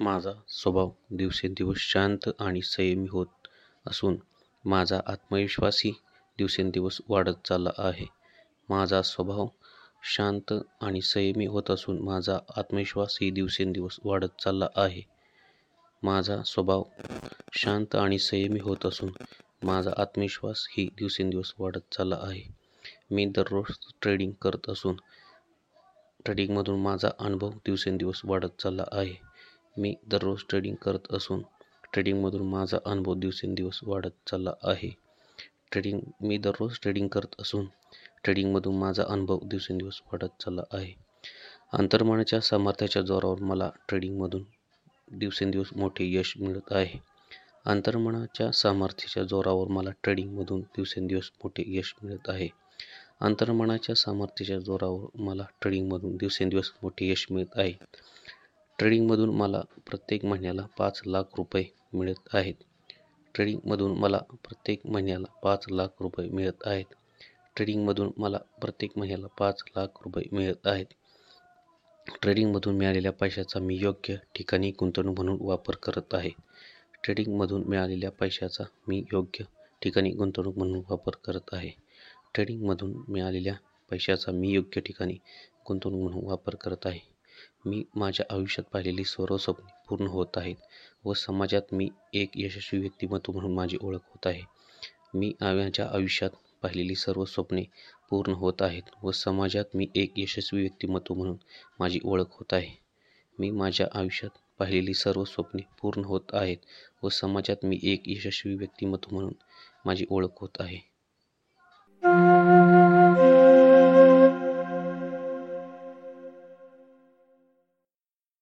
माझा स्वभाव दिवसेंदिवस शांत आणि संयमी होत असून माझा आत्मविश्वासही दिवसेंदिवस वाढत चालला आहे. माझा स्वभाव शांत आणि संयमी होत असून माझा आत्मविश्वासही दिवसेंदिवस वाढत चालला आहे. माझा स्वभाव शांत आणि संयमी होत असून माझा आत्मविश्वासही दिवसेंदिवस वाढत चालला आहे. मी दररोज ट्रेडिंग करत असून ट्रेडिंगमधून माझा अनुभव दिवसेंदिवस वाढत चालला आहे. मी दररोज ट्रेडिंग करत असून ट्रेडिंगमधून माझा अनुभव दिवसेंदिवस वाढत चालला आहे. ट्रेडिंग मी दररोज ट्रेडिंग करत असून ट्रेडिंगमधून माझा अनुभव दिवसेंदिवस वाढत चालला आहे. अंतर्मनाच्या सामर्थ्याच्या जोरावर मला ट्रेडिंगमधून दिवसेंदिवस मोठे यश मिळत आहे. अंतर्मनाच्या सामर्थ्याच्या जोरावर मला ट्रेडिंगमधून दिवसेंदिवस मोठे यश मिळत आहे. अंतर्मनाच्या सामर्थ्याच्या जोरावर मला ट्रेडिंगमधून दिवसेंदिवस मोठे यश मिळत आहे. ट्रेडिंगमधून मला प्रत्येक महिन्याला पाच लाख रुपये मिळत आहेत. ट्रेडिंगमधून मला प्रत्येक महिन्याला पाच लाख रुपये मिळत आहेत. ट्रेडिंगमधून मला प्रत्येक महिन्याला पाच लाख रुपये मिळत आहेत. ट्रेडिंगमधून मिळालेल्या पैशाचा मी योग्य ठिकाणी गुंतवणूक म्हणून वापर करत आहे. ट्रेडिंगमधून मिळालेल्या पैशाचा मी योग्य ठिकाणी गुंतवणूक म्हणून वापर करत आहे. ट्रेडिंगमधून मिळालेल्या पैशाचा मी योग्य ठिकाणी गुंतवणूक म्हणून वापर करत आहे. मी माझ्या आयुष्यात पाहिलेली सर्व स्वप्ने पूर्ण होत आहेत व समाजात मी एक यशस्वी व्यक्तिमत्व म्हणून माझी ओळख होत आहे. मी माझ्या आयुष्यात पाहिलेली सर्व स्वप्ने पूर्ण होत आहेत व समाजात मी एक यशस्वी व्यक्तिमत्व म्हणून माझी ओळख होत आहे. मी माझ्या आयुष्यात पाहिलेली सर्व स्वप्ने पूर्ण होत आहेत व समाजात मी एक यशस्वी व्यक्तिमत्व म्हणून माझी ओळख होत आहे.